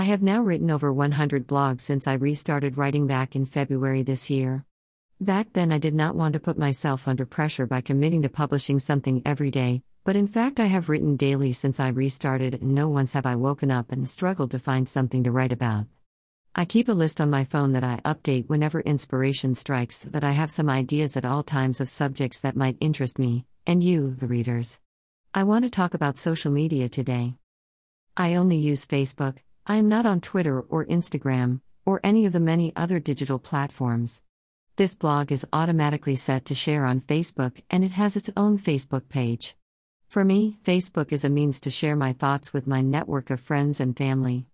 I have now written over 100 blogs since I restarted writing back in February this year. Back then, I did not want to put myself under pressure by committing to publishing something every day, but in fact, I have written daily since I restarted, and no once have I woken up and struggled to find something to write about. I keep a list on my phone that I update whenever inspiration strikes, that I have some ideas at all times of subjects that might interest me, and you, the readers. I want to talk about social media today. I only use Facebook, I am not on Twitter or Instagram, or any of the many other digital platforms. This blog is automatically set to share on Facebook and it has its own Facebook page. For me, Facebook is a means to share my thoughts with my network of friends and family.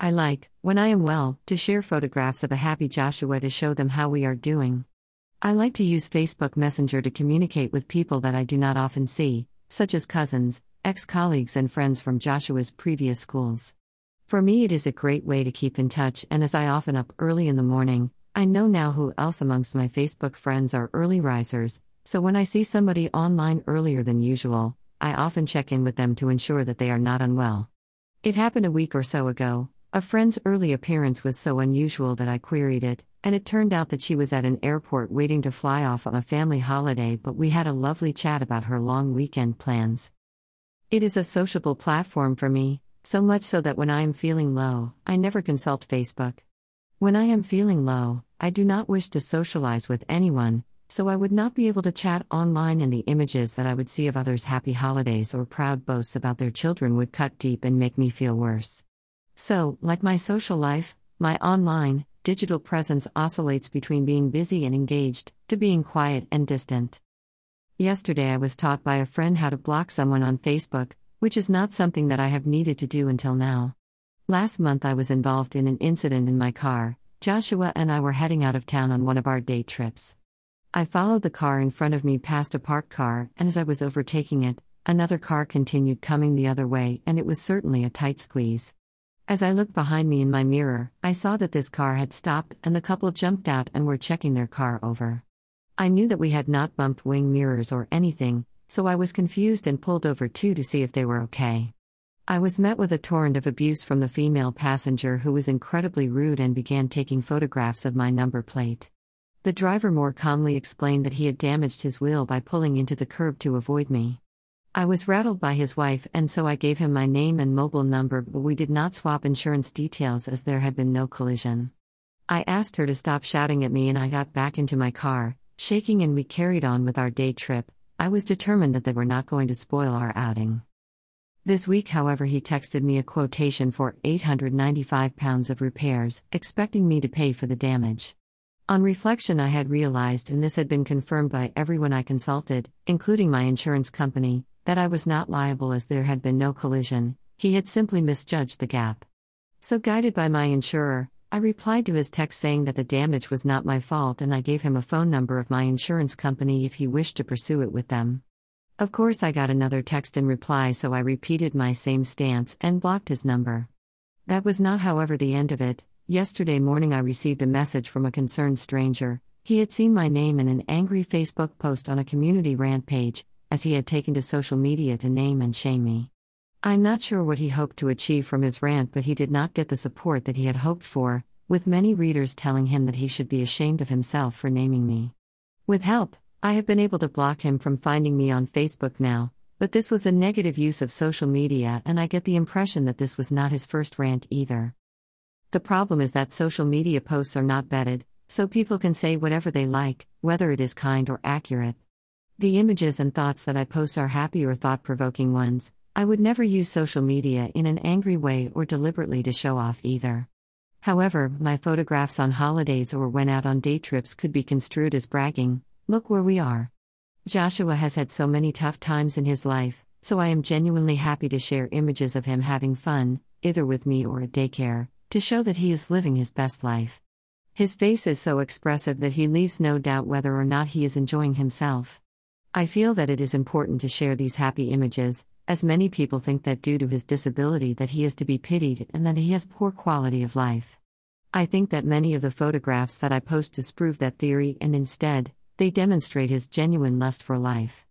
I like, when I am well, to share photographs of a happy Joshua to show them how we are doing. I like to use Facebook Messenger to communicate with people that I do not often see, such as cousins, ex colleagues, and friends from Joshua's previous schools. For me, it is a great way to keep in touch, and as I often up early in the morning, I know now who else amongst my Facebook friends are early risers, so when I see somebody online earlier than usual, I often check in with them to ensure that they are not unwell. It happened a week or so ago. A friend's early appearance was so unusual that I queried it, and it turned out that she was at an airport waiting to fly off on a family holiday, but we had a lovely chat about her long weekend plans. It is a sociable platform for me, so much so that when I am feeling low, I never consult Facebook. When I am feeling low, I do not wish to socialize with anyone, so I would not be able to chat online, and the images that I would see of others' happy holidays or proud boasts about their children would cut deep and make me feel worse. So, like my social life, my online, digital presence oscillates between being busy and engaged, to being quiet and distant. Yesterday, I was taught by a friend how to block someone on Facebook, which is not something that I have needed to do until now. Last month, I was involved in an incident in my car. Joshua and I were heading out of town on one of our day trips. I followed the car in front of me past a parked car, and as I was overtaking it, another car continued coming the other way, and it was certainly a tight squeeze. As I looked behind me in my mirror, I saw that this car had stopped and the couple jumped out and were checking their car over. I knew that we had not bumped wing mirrors or anything, so I was confused and pulled over too to see if they were okay. I was met with a torrent of abuse from the female passenger who was incredibly rude and began taking photographs of my number plate. The driver more calmly explained that he had damaged his wheel by pulling into the curb to avoid me. I was rattled by his wife, and so I gave him my name and mobile number, but we did not swap insurance details as there had been no collision. I asked her to stop shouting at me, and I got back into my car, shaking, and we carried on with our day trip, I was determined that they were not going to spoil our outing. This week, however, he texted me a quotation for 895 pounds of repairs, expecting me to pay for the damage. On reflection, I had realized, and this had been confirmed by everyone I consulted, including my insurance company, that I was not liable as there had been no collision, he had simply misjudged the gap. So, guided by my insurer, I replied to his text saying that the damage was not my fault and I gave him a phone number of my insurance company if he wished to pursue it with them. Of course, I got another text in reply, so I repeated my same stance and blocked his number. That was not, however, the end of it. Yesterday morning, I received a message from a concerned stranger. He had seen my name in an angry Facebook post on a community rant page, as he had taken to social media to name and shame me. I'm not sure what he hoped to achieve from his rant, but he did not get the support that he had hoped for, with many readers telling him that he should be ashamed of himself for naming me. With help, I have been able to block him from finding me on Facebook now, but this was a negative use of social media, and I get the impression that this was not his first rant either. The problem is that social media posts are not vetted, so people can say whatever they like, whether it is kind or accurate. The images and thoughts that I post are happy or thought provoking ones, I would never use social media in an angry way or deliberately to show off either. However, my photographs on holidays or when out on day trips could be construed as bragging look where we are. Joshua has had so many tough times in his life, so I am genuinely happy to share images of him having fun, either with me or at daycare, to show that he is living his best life. His face is so expressive that he leaves no doubt whether or not he is enjoying himself. I feel that it is important to share these happy images, as many people think that due to his disability that he is to be pitied and that he has poor quality of life. I think that many of the photographs that I post disprove that theory and instead, they demonstrate his genuine lust for life.